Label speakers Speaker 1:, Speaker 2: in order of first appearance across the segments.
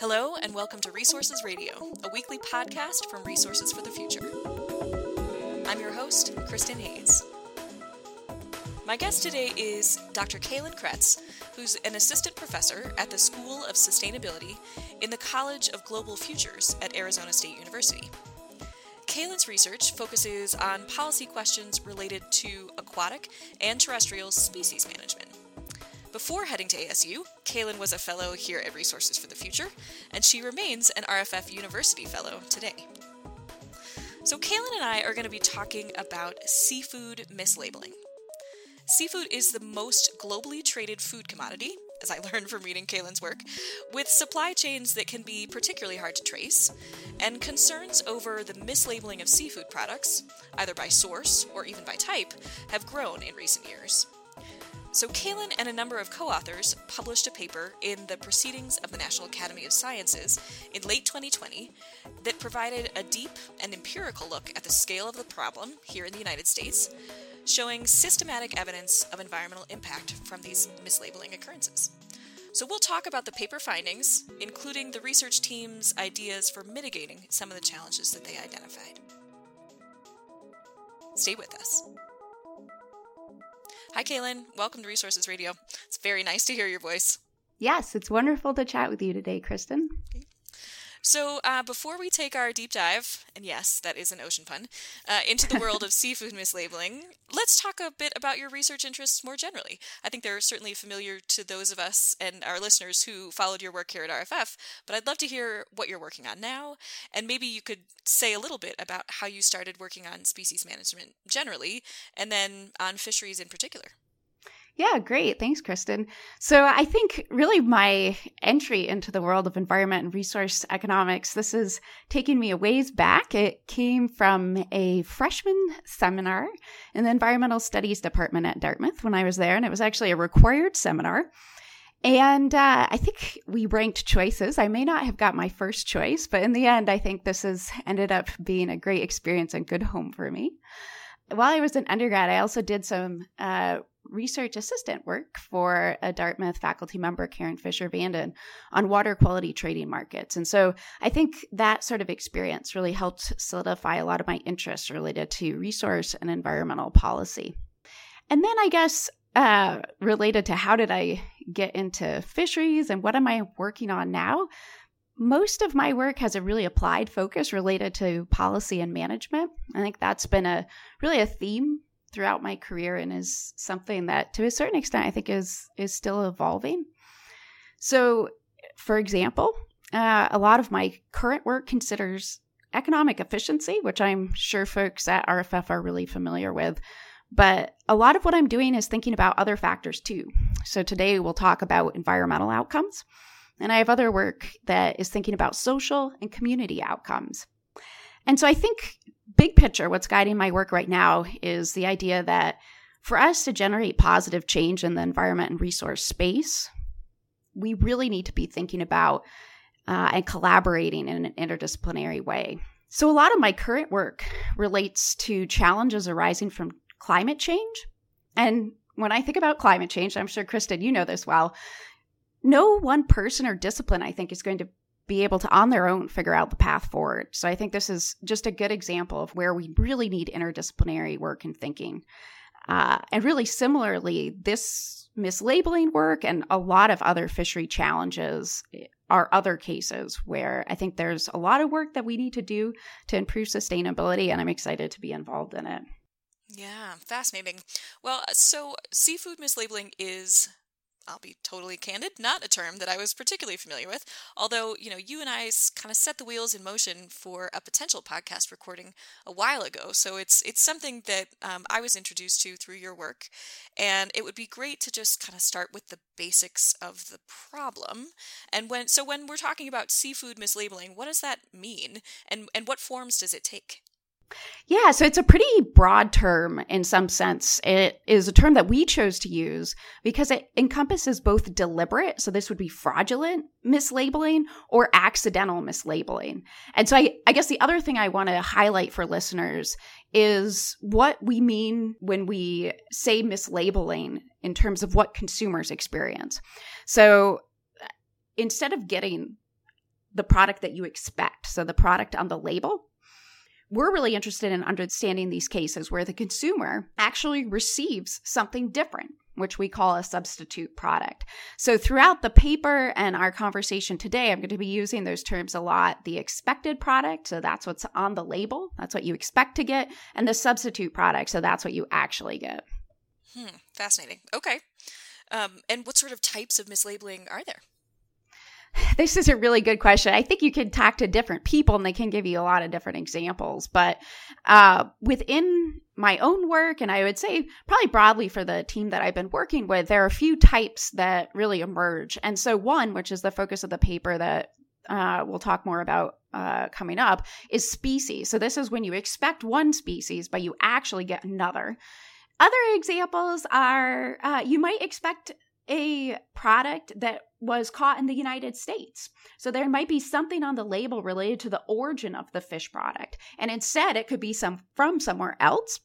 Speaker 1: Hello, and welcome to Resources Radio, a weekly podcast from Resources for the Future. I'm your host, Kristin Hayes. My guest today is Dr. Kailin Kroetz, who's an assistant professor at the School of Sustainability in the College of Global Futures at Arizona State University. Kailin's research focuses on policy questions related to aquatic and terrestrial species management. Before heading to ASU, Kailin was a fellow here at Resources for the Future, and she remains an RFF University Fellow today. So, Kailin and I are going to be talking about seafood mislabeling. Seafood is the most globally traded food commodity, as I learned from reading Kailin's work, with supply chains that can be particularly hard to trace, and concerns over the mislabeling of seafood products, either by source or even by type, have grown in recent years. So, Kailin and a number of co authors published a paper in the Proceedings of the National Academy of Sciences in late 2020 that provided a deep and empirical look at the scale of the problem here in the United States, showing systematic evidence of environmental impact from these mislabeling occurrences. So, we'll talk about the paper findings, including the research team's ideas for mitigating some of the challenges that they identified. Stay with us. Hi, Kailin. Welcome to Resources Radio. It's very nice to hear your voice.
Speaker 2: Yes, it's wonderful to chat with you today, Kristin.
Speaker 1: So, uh, before we take our deep dive, and yes, that is an ocean pun, uh, into the world of seafood mislabeling, let's talk a bit about your research interests more generally. I think they're certainly familiar to those of us and our listeners who followed your work here at RFF, but I'd love to hear what you're working on now, and maybe you could say a little bit about how you started working on species management generally, and then on fisheries in particular.
Speaker 2: Yeah, great. Thanks, Kristin. So I think really my entry into the world of environment and resource economics, this is taking me a ways back. It came from a freshman seminar in the environmental studies department at Dartmouth when I was there. And it was actually a required seminar. And uh, I think we ranked choices. I may not have got my first choice, but in the end, I think this has ended up being a great experience and good home for me while I was an undergrad, I also did some uh, research assistant work for a Dartmouth faculty member, Karen Fisher Vanden, on water quality trading markets. And so I think that sort of experience really helped solidify a lot of my interests related to resource and environmental policy. And then I guess uh, related to how did I get into fisheries and what am I working on now? Most of my work has a really applied focus related to policy and management. I think that's been a really a theme throughout my career and is something that to a certain extent I think is is still evolving. So, for example, uh, a lot of my current work considers economic efficiency, which I'm sure folks at RFF are really familiar with. But a lot of what I'm doing is thinking about other factors too. So today we'll talk about environmental outcomes. And I have other work that is thinking about social and community outcomes. And so I think big picture, what's guiding my work right now is the idea that for us to generate positive change in the environment and resource space, we really need to be thinking about uh, and collaborating in an interdisciplinary way. So, a lot of my current work relates to challenges arising from climate change. And when I think about climate change, I'm sure, Kristin, you know this well, no one person or discipline, I think, is going to be able to on their own figure out the path forward. So I think this is just a good example of where we really need interdisciplinary work and thinking. Uh, and really similarly, this mislabeling work and a lot of other fishery challenges are other cases where I think there's a lot of work that we need to do to improve sustainability, and I'm excited to be involved in it.
Speaker 1: Yeah, fascinating. Well, so seafood mislabeling is I'll be totally candid, not a term that I was particularly familiar with. Although, you know, you and I kind of set the wheels in motion for a potential podcast recording a while ago. So it's it's something that um, I was introduced to through your work, and it would be great to just kind of start with the basics of the problem. And when so when we're talking about seafood mislabeling, what does that mean, and and what forms does it take?
Speaker 2: Yeah, so it's a pretty broad term in some sense. It is a term that we chose to use because it encompasses both deliberate, so this would be fraudulent mislabeling, or accidental mislabeling. And so I, I guess the other thing I want to highlight for listeners is what we mean when we say mislabeling in terms of what consumers experience. So uh, instead of getting the product that you expect. So the product on the label. We're really interested in understanding these cases where the consumer actually receives something different, which we call a substitute product. So throughout the paper and our conversation today, I'm going to be using those terms a lot. The expected product, so that's what's on the label, that's what you expect to get, and the substitute product, so that's what you actually get.
Speaker 1: Hmm, fascinating. Okay. Um, and what sort of types of mislabeling are there?
Speaker 2: This is a really good question. I think you can talk to different people and they can give you a lot of different examples. But uh, within my own work, and I would say probably broadly for the team that I've been working with, there are a few types that really emerge. And so, one, which is the focus of the paper that uh, we'll talk more about uh, coming up, is species. So, this is when you expect one species, but you actually get another. Other examples are uh, you might expect a product that was caught in the United States. So there might be something on the label related to the origin of the fish product. And instead, it could be some from somewhere else.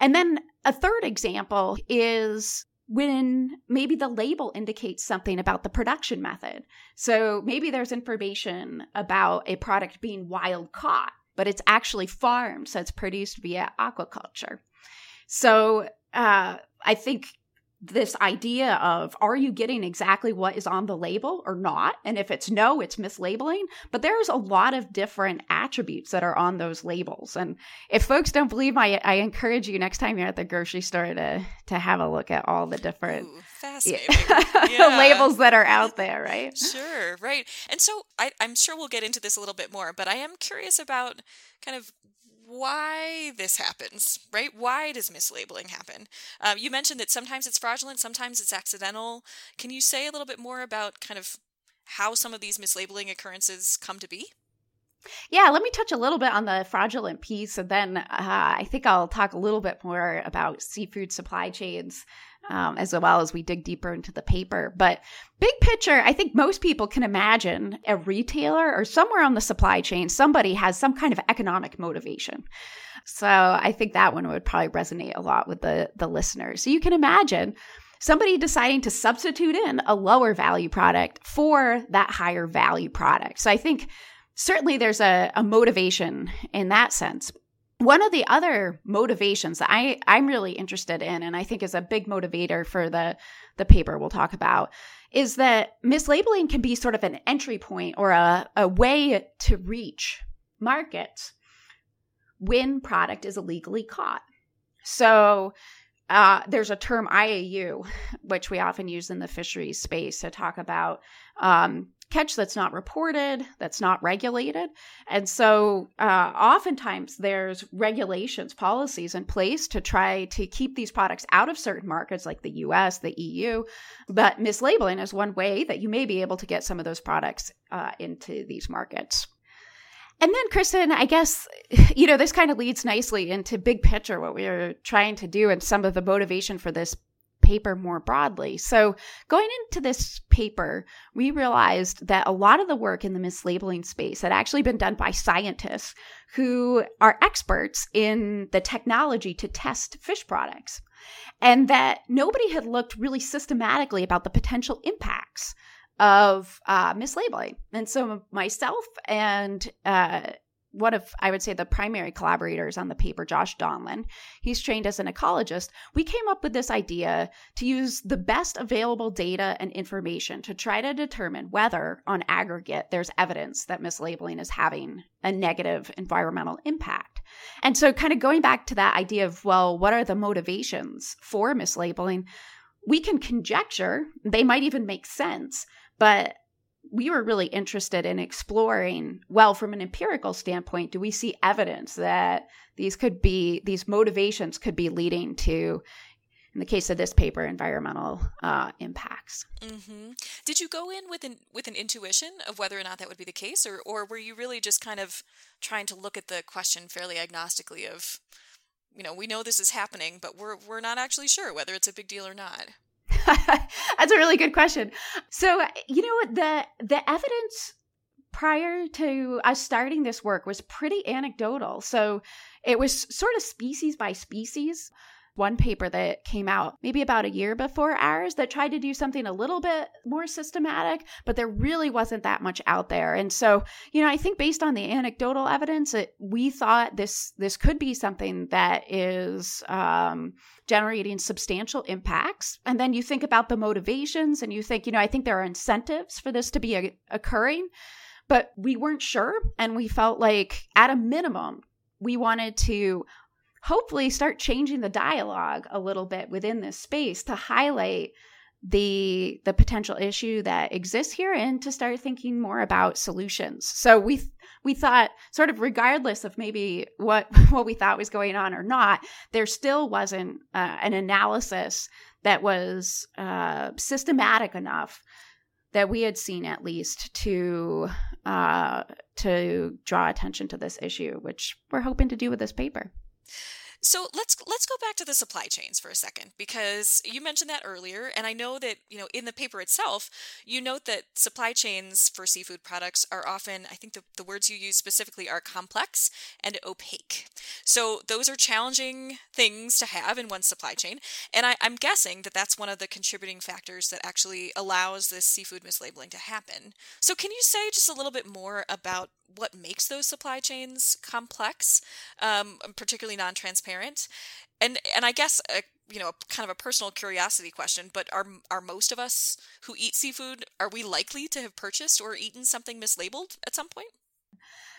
Speaker 2: And then a third example is when maybe the label indicates something about the production method. So maybe there's information about a product being wild caught, but it's actually farmed, so it's produced via aquaculture. So uh, I think this idea of are you getting exactly what is on the label or not? And if it's no, it's mislabeling. But there's a lot of different attributes that are on those labels. And if folks don't believe, I, I encourage you next time you're at the grocery store to to have a look at all the different
Speaker 1: Ooh, fascinating. Yeah.
Speaker 2: labels that are out there, right?
Speaker 1: Sure, right. And so I, I'm sure we'll get into this a little bit more, but I am curious about kind of why this happens, right? Why does mislabeling happen? Um, you mentioned that sometimes it's fraudulent, sometimes it's accidental. Can you say a little bit more about kind of how some of these mislabeling occurrences come to be?
Speaker 2: Yeah, let me touch a little bit on the fraudulent piece, and then uh, I think I'll talk a little bit more about seafood supply chains um, as well as we dig deeper into the paper. But big picture, I think most people can imagine a retailer or somewhere on the supply chain, somebody has some kind of economic motivation. So I think that one would probably resonate a lot with the, the listeners. So you can imagine somebody deciding to substitute in a lower value product for that higher value product. So I think certainly there's a, a motivation in that sense. One of the other motivations that I, I'm really interested in, and I think is a big motivator for the, the paper we'll talk about, is that mislabeling can be sort of an entry point or a, a way to reach markets when product is illegally caught. So uh, there's a term IUU, which we often use in the fisheries space to talk about um, catch that's not reported, that's not regulated. And so uh, oftentimes there's regulations, policies in place to try to keep these products out of certain markets like the US, the EU. But mislabeling is one way that you may be able to get some of those products uh, into these markets. And then, Kristin, I guess, you know, this kind of leads nicely into big picture, what we are trying to do and some of the motivation for this paper more broadly. So, going into this paper, we realized that a lot of the work in the mislabeling space had actually been done by scientists who are experts in the technology to test fish products, and that nobody had looked really systematically about the potential impacts of uh, mislabeling. And so, myself and uh, one of, I would say, the primary collaborators on the paper, Josh Donlan, he's trained as an ecologist. We came up with this idea to use the best available data and information to try to determine whether, on aggregate, there's evidence that mislabeling is having a negative environmental impact. And so, kind of going back to that idea of, well, what are the motivations for mislabeling? We can conjecture, they might even make sense, but we were really interested in exploring well from an empirical standpoint do we see evidence that these could be these motivations could be leading to in the case of this paper environmental uh, impacts
Speaker 1: mm-hmm. did you go in with an with an intuition of whether or not that would be the case or or were you really just kind of trying to look at the question fairly agnostically of you know we know this is happening but we're we're not actually sure whether it's a big deal or not
Speaker 2: That's a really good question. So, you know, the the evidence prior to us starting this work was pretty anecdotal. So, it was sort of species by species. One paper that came out maybe about a year before ours that tried to do something a little bit more systematic, but there really wasn't that much out there. And so, you know, I think based on the anecdotal evidence, it, we thought this this could be something that is um, generating substantial impacts. And then you think about the motivations, and you think, you know, I think there are incentives for this to be a, occurring, but we weren't sure, and we felt like at a minimum we wanted to hopefully start changing the dialogue a little bit within this space to highlight the the potential issue that exists here and to start thinking more about solutions. So we we thought sort of regardless of maybe what what we thought was going on or not, there still wasn't uh, an analysis that was uh, systematic enough that we had seen at least to uh, to draw attention to this issue, which we're hoping to do with this paper.
Speaker 1: So let's let's go back to the supply chains for a second because you mentioned that earlier and I know that, you know, in the paper itself, you note that supply chains for seafood products are often, I think the, the words you use specifically are complex and opaque. So those are challenging things to have in one supply chain. And I, I'm guessing that that's one of the contributing factors that actually allows this seafood mislabeling to happen. So can you say just a little bit more about what makes those supply chains complex, um, particularly non-transparent. And and I guess a, you know kind of a personal curiosity question, but are are most of us who eat seafood are we likely to have purchased or eaten something mislabeled at some point?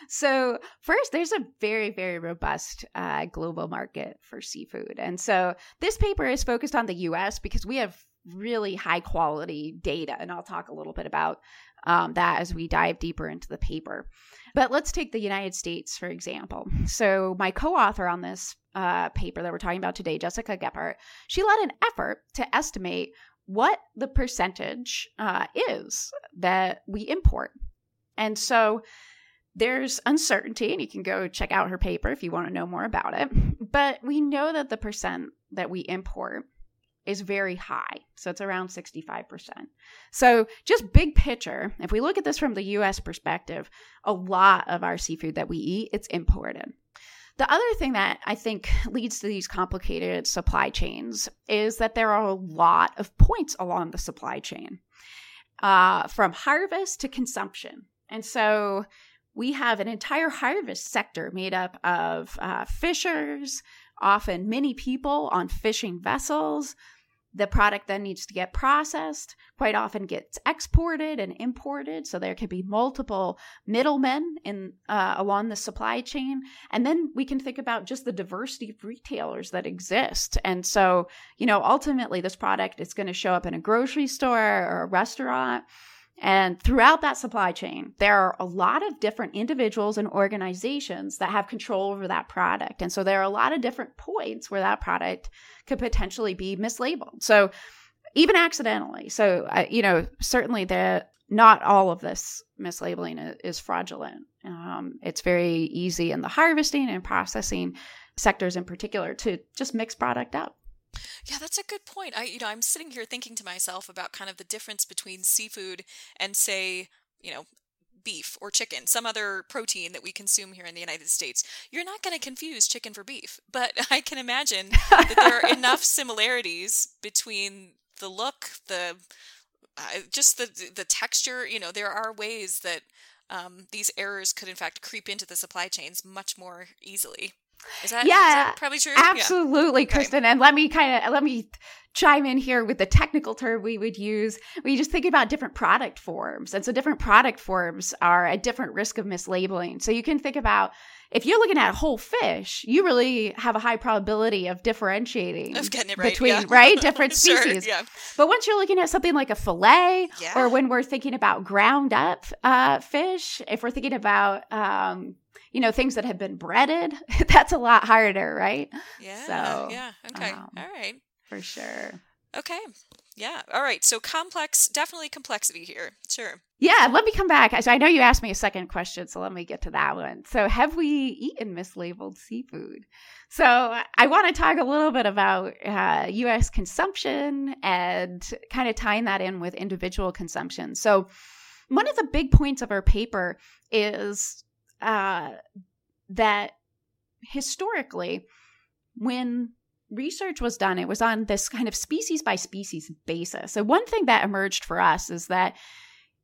Speaker 2: So, first, there's a very, very robust uh, global market for seafood. And so, this paper is focused on the US because we have really high quality data. And I'll talk a little bit about um, that as we dive deeper into the paper. But let's take the United States, for example. So, my co author on this uh, paper that we're talking about today, Jessica Gephart, she led an effort to estimate what the percentage uh, is that we import. And so, there's uncertainty, and you can go check out her paper if you want to know more about it. But we know that the percent that we import is very high. So it's around 65%. So, just big picture, if we look at this from the US perspective, a lot of our seafood that we eat, it's imported. The other thing that I think leads to these complicated supply chains is that there are a lot of points along the supply chain, uh, from harvest to consumption. And so we have an entire harvest sector made up of uh, fishers, often many people on fishing vessels, the product then needs to get processed, quite often gets exported and imported. So there could be multiple middlemen in uh, along the supply chain. And then we can think about just the diversity of retailers that exist. And so, you know, ultimately this product is going to show up in a grocery store or a restaurant. And throughout that supply chain, there are a lot of different individuals and organizations that have control over that product. And so there are a lot of different points where that product could potentially be mislabeled. So even accidentally. So, uh, you know, certainly the not all of this mislabeling is fraudulent. Um, it's very easy in the harvesting and processing sectors in particular to just mix product up.
Speaker 1: Yeah, that's a good point. I you know, I'm sitting here thinking to myself about kind of the difference between seafood and say, you know, beef or chicken, some other protein that we consume here in the United States. You're not going to confuse chicken for beef, but I can imagine that there are enough similarities between the look, the uh, just the the texture. You know, there are ways that um, these errors could in fact creep into the supply chains much more easily. Is that,
Speaker 2: yeah,
Speaker 1: is that probably true?
Speaker 2: Absolutely, yeah. Kristin. Okay. And let me kind of let me chime in here with the technical term we would use. We just think about different product forms. And so different product forms are at different risk of mislabeling. So you can think about if you're looking at whole fish, you really have a high probability of differentiating
Speaker 1: of right,
Speaker 2: between
Speaker 1: yeah.
Speaker 2: right different species.
Speaker 1: Yeah.
Speaker 2: But once you're looking at something like a fillet,
Speaker 1: yeah.
Speaker 2: or when we're thinking about ground up uh, fish, if we're thinking about um, you know things that have been breaded, that's a lot harder, right?
Speaker 1: Yeah. So yeah. Okay. Um, All right.
Speaker 2: For sure.
Speaker 1: Okay. Yeah. All right. So complex, definitely complexity here. Sure.
Speaker 2: Yeah. Let me come back. So I know you asked me a second question, so let me get to that one. So have we eaten mislabeled seafood? So I want to talk a little bit about uh, U.S. consumption and kind of tying that in with individual consumption. So one of the big points of our paper is uh, that historically, when research was done, it was on this kind of species by species basis. So, one thing that emerged for us is that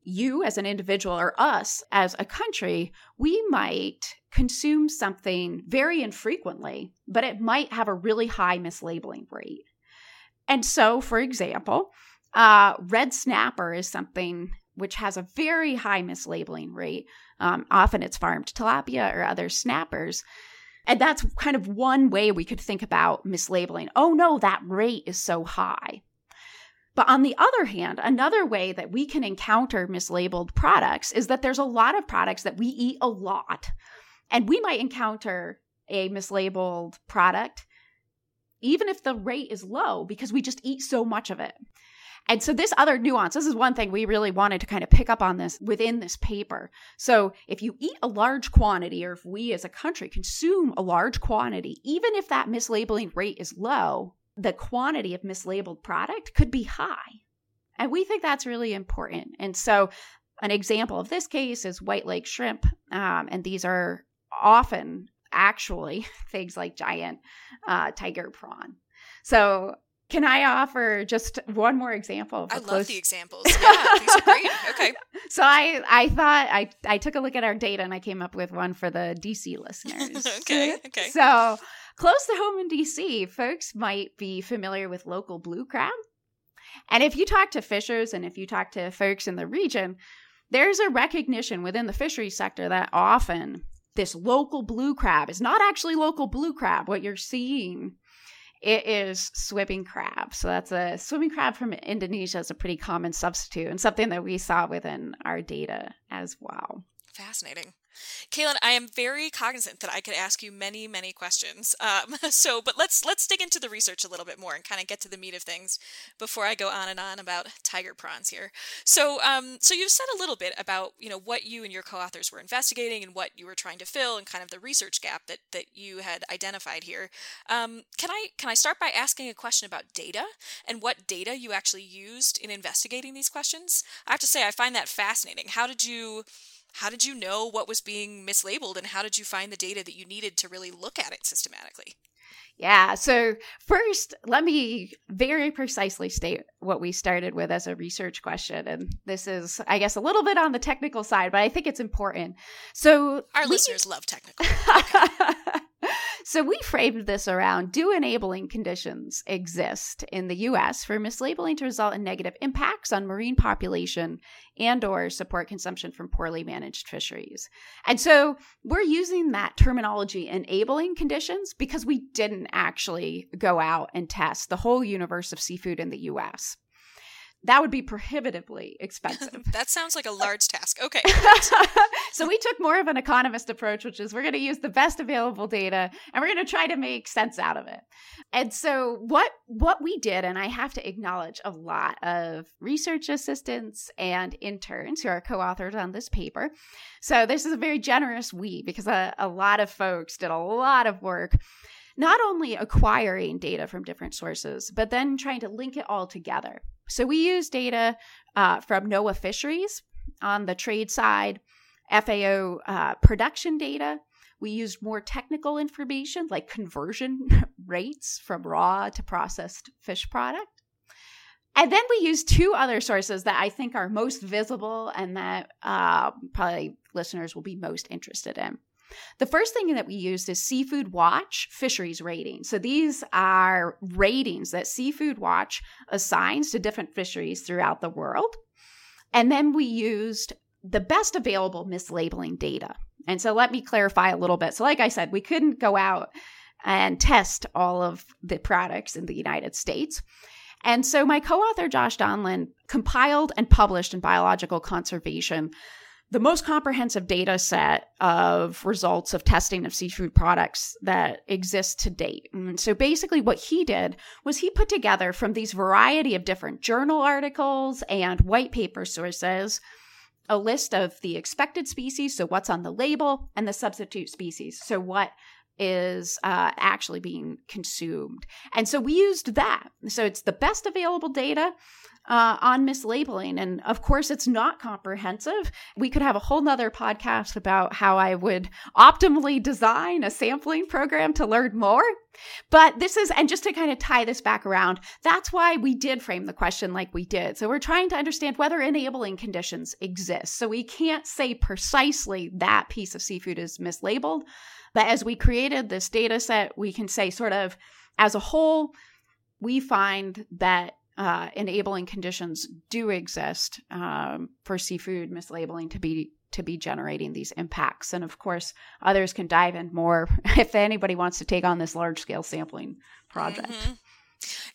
Speaker 2: you as an individual or us as a country, we might consume something very infrequently, but it might have a really high mislabeling rate. And so, for example, uh, red snapper is something which has a very high mislabeling rate. Um, often it's farmed tilapia or other snappers. And that's kind of one way we could think about mislabeling. Oh no, that rate is so high. But on the other hand, another way that we can encounter mislabeled products is that there's a lot of products that we eat a lot. And we might encounter a mislabeled product even if the rate is low because we just eat so much of it. And so, this other nuance, this is one thing we really wanted to kind of pick up on this within this paper. So, if you eat a large quantity, or if we as a country consume a large quantity, even if that mislabeling rate is low, the quantity of mislabeled product could be high. And we think that's really important. And so, an example of this case is whiteleg shrimp. Um, and these are often actually things like giant uh, tiger prawn. So, can I offer just one more example?
Speaker 1: I close... love the examples. Yeah, these are great. Okay.
Speaker 2: So I I thought I I took a look at our data and I came up with one for the DC listeners.
Speaker 1: okay. Okay.
Speaker 2: So Close to home in DC, folks might be familiar with local blue crab. And if you talk to fishers and if you talk to folks in the region, there's a recognition within the fisheries sector that often this local blue crab is not actually local blue crab. What you're seeing it is swimming crab. So that's a swimming crab from Indonesia is a pretty common substitute and something that we saw within our data as well.
Speaker 1: Fascinating. Kailin, I am very cognizant that I could ask you many, many questions. Um, so, but let's let's dig into the research a little bit more and kind of get to the meat of things before I go on and on about tiger prawns here. So, um, so you've said a little bit about you know what you and your co-authors were investigating and what you were trying to fill and kind of the research gap that that you had identified here. Um, can I can I start by asking a question about data and what data you actually used in investigating these questions? I have to say I find that fascinating. How did you how did you know what was being mislabeled and how did you find the data that you needed to really look at it systematically?
Speaker 2: Yeah. So, first, let me very precisely state what we started with as a research question. And this is, I guess, a little bit on the technical side, but I think it's important. So,
Speaker 1: our we... listeners love technical.
Speaker 2: So we framed this around do enabling conditions exist in the US for mislabeling to result in negative impacts on marine population and or support consumption from poorly managed fisheries. And so we're using that terminology enabling conditions because we didn't actually go out and test the whole universe of seafood in the US that would be prohibitively expensive.
Speaker 1: that sounds like a large task. Okay.
Speaker 2: so we took more of an economist approach, which is we're going to use the best available data and we're going to try to make sense out of it. And so what what we did, and I have to acknowledge a lot of research assistants and interns who are co-authors on this paper. So this is a very generous we because a, a lot of folks did a lot of work not only acquiring data from different sources, but then trying to link it all together. So we use data uh, from NOAA Fisheries on the trade side, FAO uh, production data. We used more technical information like conversion rates from raw to processed fish product. And then we use two other sources that I think are most visible and that uh, probably listeners will be most interested in. The first thing that we used is Seafood Watch fisheries ratings. So these are ratings that Seafood Watch assigns to different fisheries throughout the world. And then we used the best available mislabeling data. And so let me clarify a little bit. So, like I said, we couldn't go out and test all of the products in the United States. And so my co author, Josh Donlan, compiled and published in Biological Conservation the most comprehensive data set of results of testing of seafood products that exist to date. And so basically what he did was he put together from these variety of different journal articles and white paper sources a list of the expected species, so what's on the label, and the substitute species, so what is uh, actually being consumed. And so we used that. So it's the best available data uh, on mislabeling. And of course, it's not comprehensive. We could have a whole nother podcast about how I would optimally design a sampling program to learn more. But this is, and just to kind of tie this back around, that's why we did frame the question like we did. So we're trying to understand whether enabling conditions exist. So we can't say precisely that piece of seafood is mislabeled. But as we created this data set, we can say, sort of, as a whole, we find that uh, enabling conditions do exist um, for seafood mislabeling to be to be generating these impacts. And of course, others can dive in more if anybody wants to take on this large scale sampling project. Mm-hmm.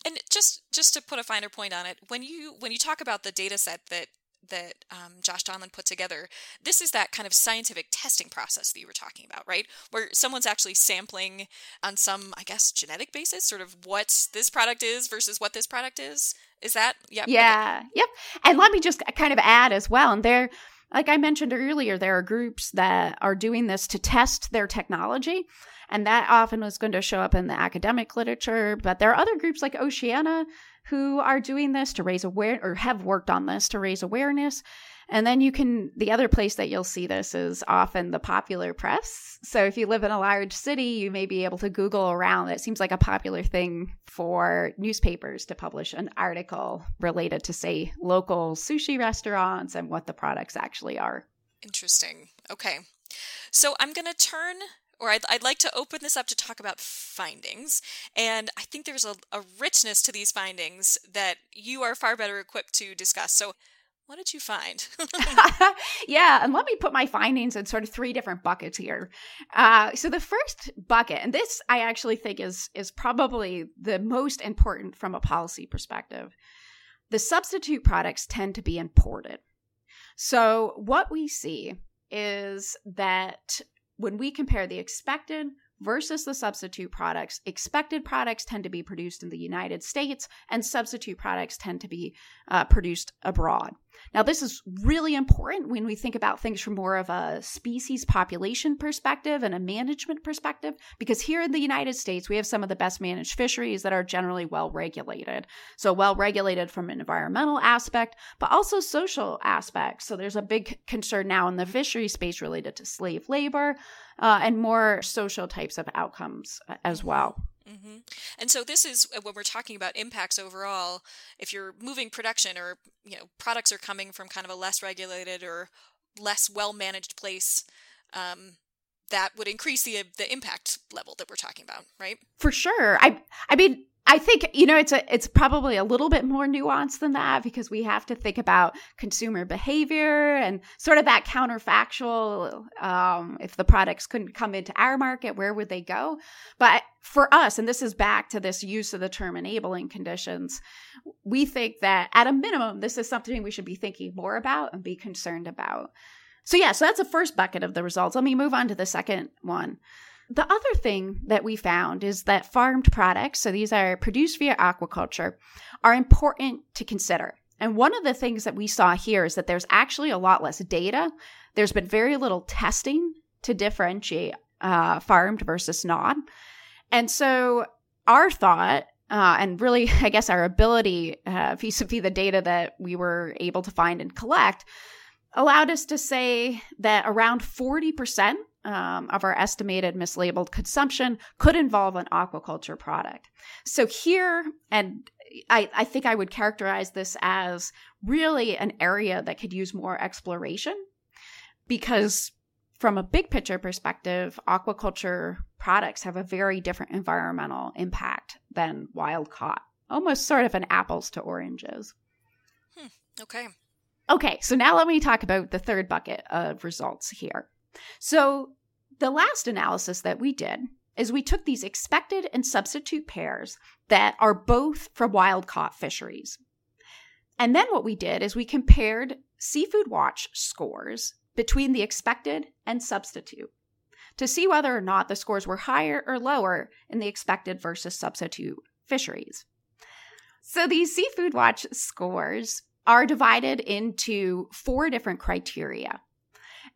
Speaker 1: And just just to put a finer point on it, when you when you talk about the data set that that um, Josh Donlan put together, this is that kind of scientific testing process that you were talking about, right? Where someone's actually sampling on some, I guess, genetic basis, sort of what this product is versus what this product is. Is that?
Speaker 2: Yep. Yeah. Okay. Yep. And let me just kind of add as well, and there like I mentioned earlier, there are groups that are doing this to test their technology. And that often was going to show up in the academic literature. But there are other groups like Oceana who are doing this to raise aware or have worked on this to raise awareness. And then you can, the other place that you'll see this is often the popular press. So if you live in a large city, you may be able to Google around. It seems like a popular thing for newspapers to publish an article related to, say, local sushi restaurants and what the products actually are.
Speaker 1: Interesting. Okay. So I'm going to turn or I'd, I'd like to open this up to talk about findings. And I think there's a, a richness to these findings that you are far better equipped to discuss. So what did you find?
Speaker 2: yeah, and let me put my findings in sort of three different buckets here. Uh, so the first bucket, and this I actually think is is probably the most important from a policy perspective. The substitute products tend to be imported. So what we see is that when we compare the expected versus the substitute products. Expected products tend to be produced in the United States, and substitute products tend to be uh, produced abroad. Now, this is really important when we think about things from more of a species population perspective and a management perspective, because here in the United States, we have some of the best managed fisheries that are generally well regulated. So, well regulated from an environmental aspect, but also social aspects. So, there's a big concern now in the fishery space related to slave labor uh, and more social types of outcomes uh, as well.
Speaker 1: Mm-hmm. And so this is uh, when we're talking about impacts overall. If you're moving production, or you know, products are coming from kind of a less regulated or less well managed place, um, that would increase the the impact level that we're talking about, right?
Speaker 2: For sure. I I mean, I think you know it's a it's probably a little bit more nuanced than that because we have to think about consumer behavior and sort of that counterfactual. Um, if the products couldn't come into our market, where would they go? But for us, and this is back to this use of the term enabling conditions, we think that at a minimum, this is something we should be thinking more about and be concerned about. So yeah, so that's the first bucket of the results. Let me move on to the second one. The other thing that we found is that farmed products, so these are produced via aquaculture, are important to consider. And one of the things that we saw here is that there's actually a lot less data. There's been very little testing to differentiate uh, farmed versus not. And so our thought, uh, and really, I guess our ability vis a vis the data that we were able to find and collect, allowed us to say that around 40% um, of our estimated mislabeled consumption could involve an aquaculture product. So here, and I, I think I would characterize this as really an area that could use more exploration because from a big picture perspective, aquaculture products have a very different environmental impact than wild caught, almost sort of an apples to oranges.
Speaker 1: Hmm, okay.
Speaker 2: Okay, so now let me talk about the third bucket of results here. So, the last analysis that we did is we took these expected and substitute pairs that are both from wild caught fisheries. And then what we did is we compared Seafood Watch scores between the expected and substitute to see whether or not the scores were higher or lower in the expected versus substitute fisheries. So these Seafood Watch scores are divided into four different criteria.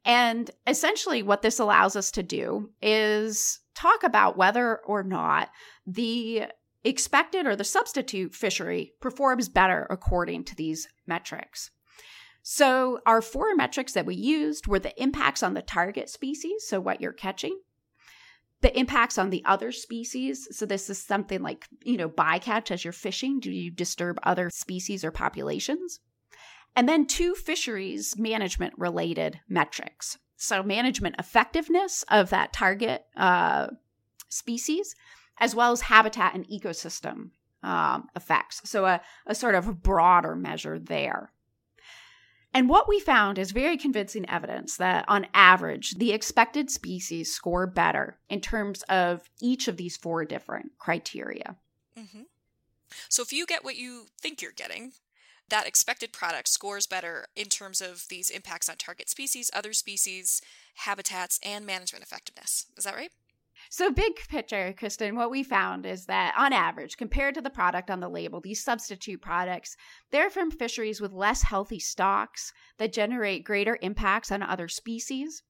Speaker 2: And essentially, what this allows us to do is talk about whether or not the expected or the substitute fishery performs better according to these metrics. So, our four metrics that we used were the impacts on the target species, so what you're catching, the impacts on the other species. So, this is something like, you know, bycatch as you're fishing. Do you disturb other species or populations? And then two fisheries management related metrics. So, management effectiveness of that target uh, species, as well as habitat and ecosystem um, effects. So, a, a sort of broader measure there. And what we found is very convincing evidence that, on average, the expected species score better in terms of each of these four different criteria.
Speaker 1: Mm-hmm. So, if you get what you think you're getting, that expected product scores better in terms of these impacts on target species, other species, habitats, and management effectiveness. Is that right?
Speaker 2: So, big picture, Kristin, what we found is that on average, compared to the product on the label, these substitute products, they're from fisheries with less healthy stocks that generate greater impacts on other species.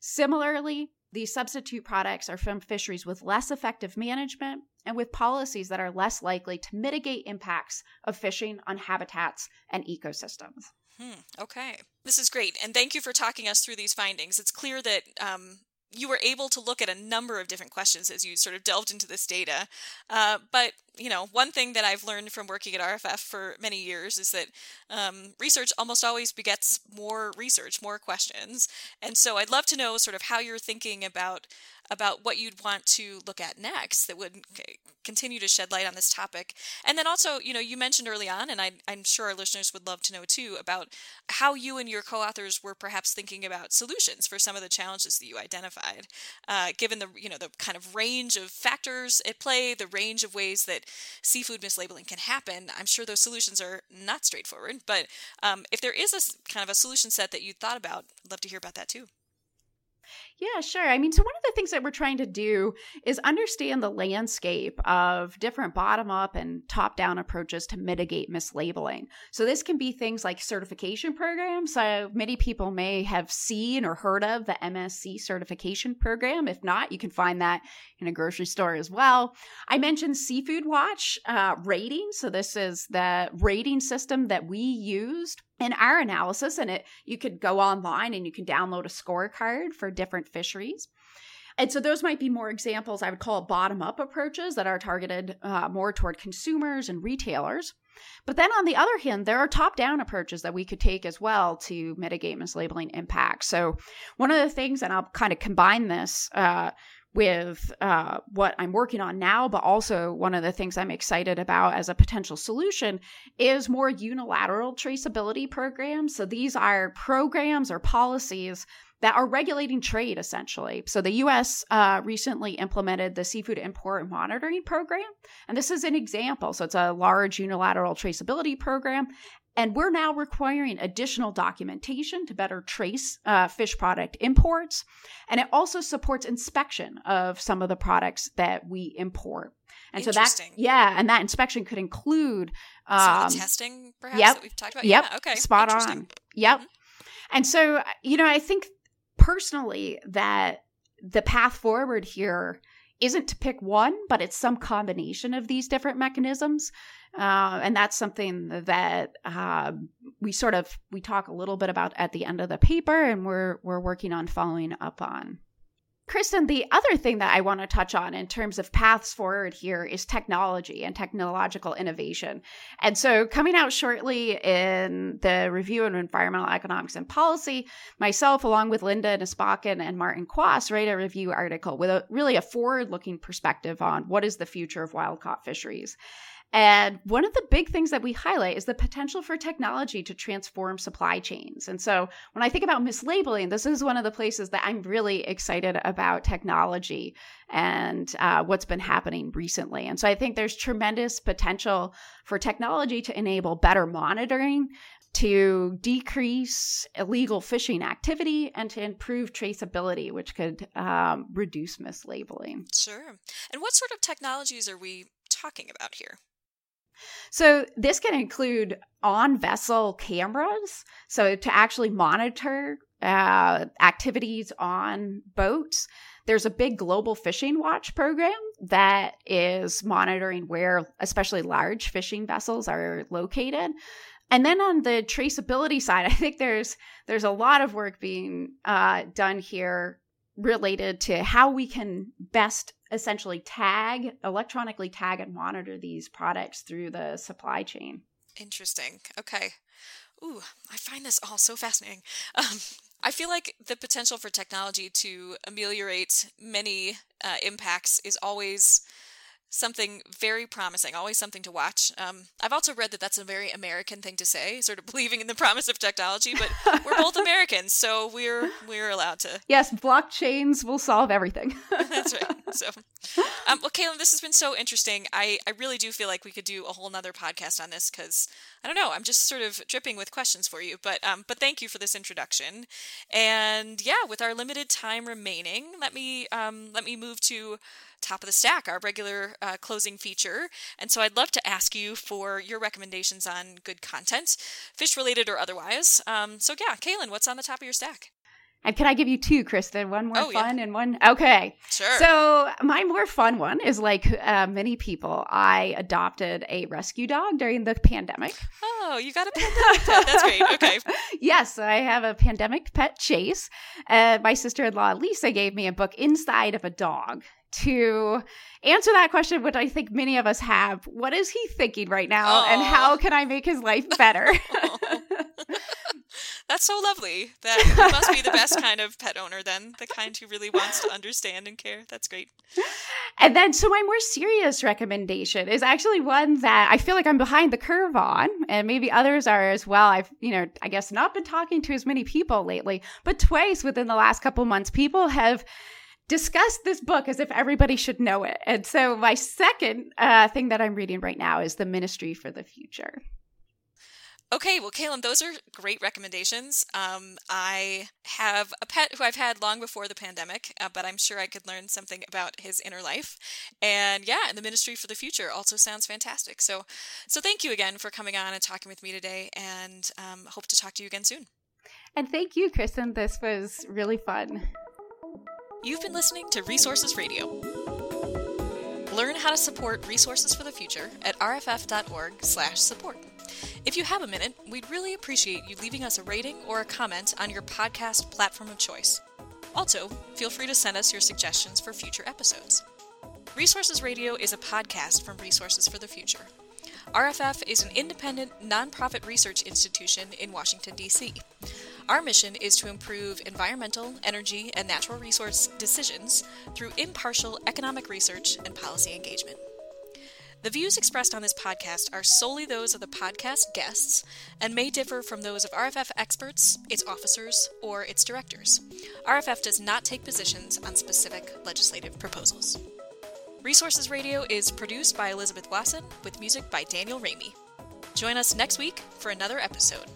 Speaker 2: Similarly, these substitute products are from fisheries with less effective management and with policies that are less likely to mitigate impacts of fishing on habitats and ecosystems.
Speaker 1: Hmm, okay. This is great. And thank you for talking us through these findings. It's clear that um, you were able to look at a number of different questions as you sort of delved into this data. Uh, but you know, one thing that I've learned from working at RFF for many years is that um, research almost always begets more research, more questions. And so I'd love to know sort of how you're thinking about about what you'd want to look at next that would continue to shed light on this topic. And then also, you know, you mentioned early on, and I, am sure our listeners would love to know too, about how you and your co authors were perhaps thinking about solutions for some of the challenges that you identified, uh, given the, you know, the kind of range of factors at play, the range of ways that seafood mislabeling can happen. I'm sure those solutions are not straightforward, but um, if there is a kind of a solution set that you thought about, I'd love to hear about that too.
Speaker 2: Yeah, sure. I mean, so one of the things that we're trying to do is understand the landscape of different bottom up and top down approaches to mitigate mislabeling. So, this can be things like certification programs. So, many people may have seen or heard of the MSC certification program. If not, you can find that in a grocery store as well. I mentioned Seafood Watch uh, rating. So, this is the rating system that we used in our analysis and it you could go online and you can download a scorecard for different fisheries. And so those might be more examples i would call bottom up approaches that are targeted uh, more toward consumers and retailers. But then on the other hand there are top down approaches that we could take as well to mitigate mislabeling impacts. So one of the things and i'll kind of combine this uh, with uh, what I'm working on now, but also one of the things I'm excited about as a potential solution is more unilateral traceability programs. So these are programs or policies that are regulating trade essentially. So the US uh, recently implemented the Seafood Import Monitoring Program, and this is an example. So it's a large unilateral traceability program, and we're now requiring additional documentation to better trace uh, fish product imports. And it also supports inspection of some of the products that we import. And so that, yeah, and that inspection could include
Speaker 1: um, testing, perhaps, yep, that we've talked about.
Speaker 2: Yep,
Speaker 1: yeah, okay.
Speaker 2: Spot on. Yep. Mm-hmm. And so, you know, I think personally that the path forward here isn't to pick one, but it's some combination of these different mechanisms. Uh, and that's something that uh, we sort of we talk a little bit about at the end of the paper, and we're we're working on following up on. Kristin, the other thing that I want to touch on in terms of paths forward here is technology and technological innovation. And so, coming out shortly in the Review of Environmental Economics and Policy, myself, along with Linda Nøstbakken and Martin Quaas, write a review article with a really a forward looking perspective on what is the future of wild caught fisheries. And one of the big things that we highlight is the potential for technology to transform supply chains. And so when I think about mislabeling, this is one of the places that I'm really excited about technology and uh, what's been happening recently. And so I think there's tremendous potential for technology to enable better monitoring, to decrease illegal fishing activity and to improve traceability, which could um, reduce mislabeling.
Speaker 1: Sure. And what sort of technologies are we talking about here?
Speaker 2: So this can include on vessel cameras, so to actually monitor uh, activities on boats. there's a big global fishing watch program that is monitoring where, especially large fishing vessels, are located. And then on the traceability side, I think there's there's a lot of work being uh, done here related to how we can best essentially tag, electronically tag and monitor these products through the supply chain.
Speaker 1: Interesting. Okay. Ooh, I find this all so fascinating. Um, I feel like the potential for technology to ameliorate many uh, impacts is always something very promising, always something to watch. Um, I've also read that that's a very American thing to say, sort of believing in the promise of technology. But we're both Americans, so we're we're allowed to.
Speaker 2: Yes, blockchains will solve everything.
Speaker 1: that's right. So, um, well, Kailin, this has been so interesting. I I really do feel like we could do a whole nother podcast on this because I don't know. I'm just sort of dripping with questions for you. But um, but thank you for this introduction. And yeah, with our limited time remaining, let me um, let me move to top of the stack, our regular uh, closing feature. And so I'd love to ask you for your recommendations on good content, fish related or otherwise. Um, so, yeah, Kailin, what's on the top of your stack?
Speaker 2: And can I give you two, Kristin? One more
Speaker 1: oh,
Speaker 2: fun
Speaker 1: yeah.
Speaker 2: and one. Okay.
Speaker 1: Sure.
Speaker 2: So, my more fun one is like uh, many people, I adopted a rescue dog during the pandemic.
Speaker 1: Oh, you got a pandemic pet. That's great. Okay.
Speaker 2: yes, I have a pandemic pet, Chase. Uh, my sister in law, Lisa, gave me a book, Inside of a Dog to answer that question, which I think many of us have. What is he thinking right now, Aww. and how can I make his life better?
Speaker 1: That's so lovely. That must be the best kind of pet owner, then, the kind who really wants to understand and care. That's great.
Speaker 2: And then, so my more serious recommendation is actually one that I feel like I'm behind the curve on, and maybe others are as well. I've, you know, I guess not been talking to as many people lately, but twice within the last couple months, people have discuss this book as if everybody should know it. And so, my second uh, thing that I'm reading right now is The Ministry for the Future.
Speaker 1: Okay, well, Kailin, those are great recommendations. Um, I have a pet who I've had long before the pandemic, uh, but I'm sure I could learn something about his inner life. And yeah, and the Ministry for the Future also sounds fantastic. So, so thank you again for coming on and talking with me today, and um, hope to talk to you again soon.
Speaker 2: And thank you, Kristin. This was really fun.
Speaker 1: You've been listening to Resources Radio. Learn how to support Resources for the Future at rff.org/support. If you have a minute, we'd really appreciate you leaving us a rating or a comment on your podcast platform of choice. Also, feel free to send us your suggestions for future episodes. Resources Radio is a podcast from Resources for the Future. RFF is an independent, nonprofit research institution in Washington, D.C. Our mission is to improve environmental, energy, and natural resource decisions through impartial economic research and policy engagement. The views expressed on this podcast are solely those of the podcast guests and may differ from those of RFF experts, its officers, or its directors. RFF does not take positions on specific legislative proposals. Resources Radio is produced by Elizabeth Wason with music by Daniel Raimi. Join us next week for another episode.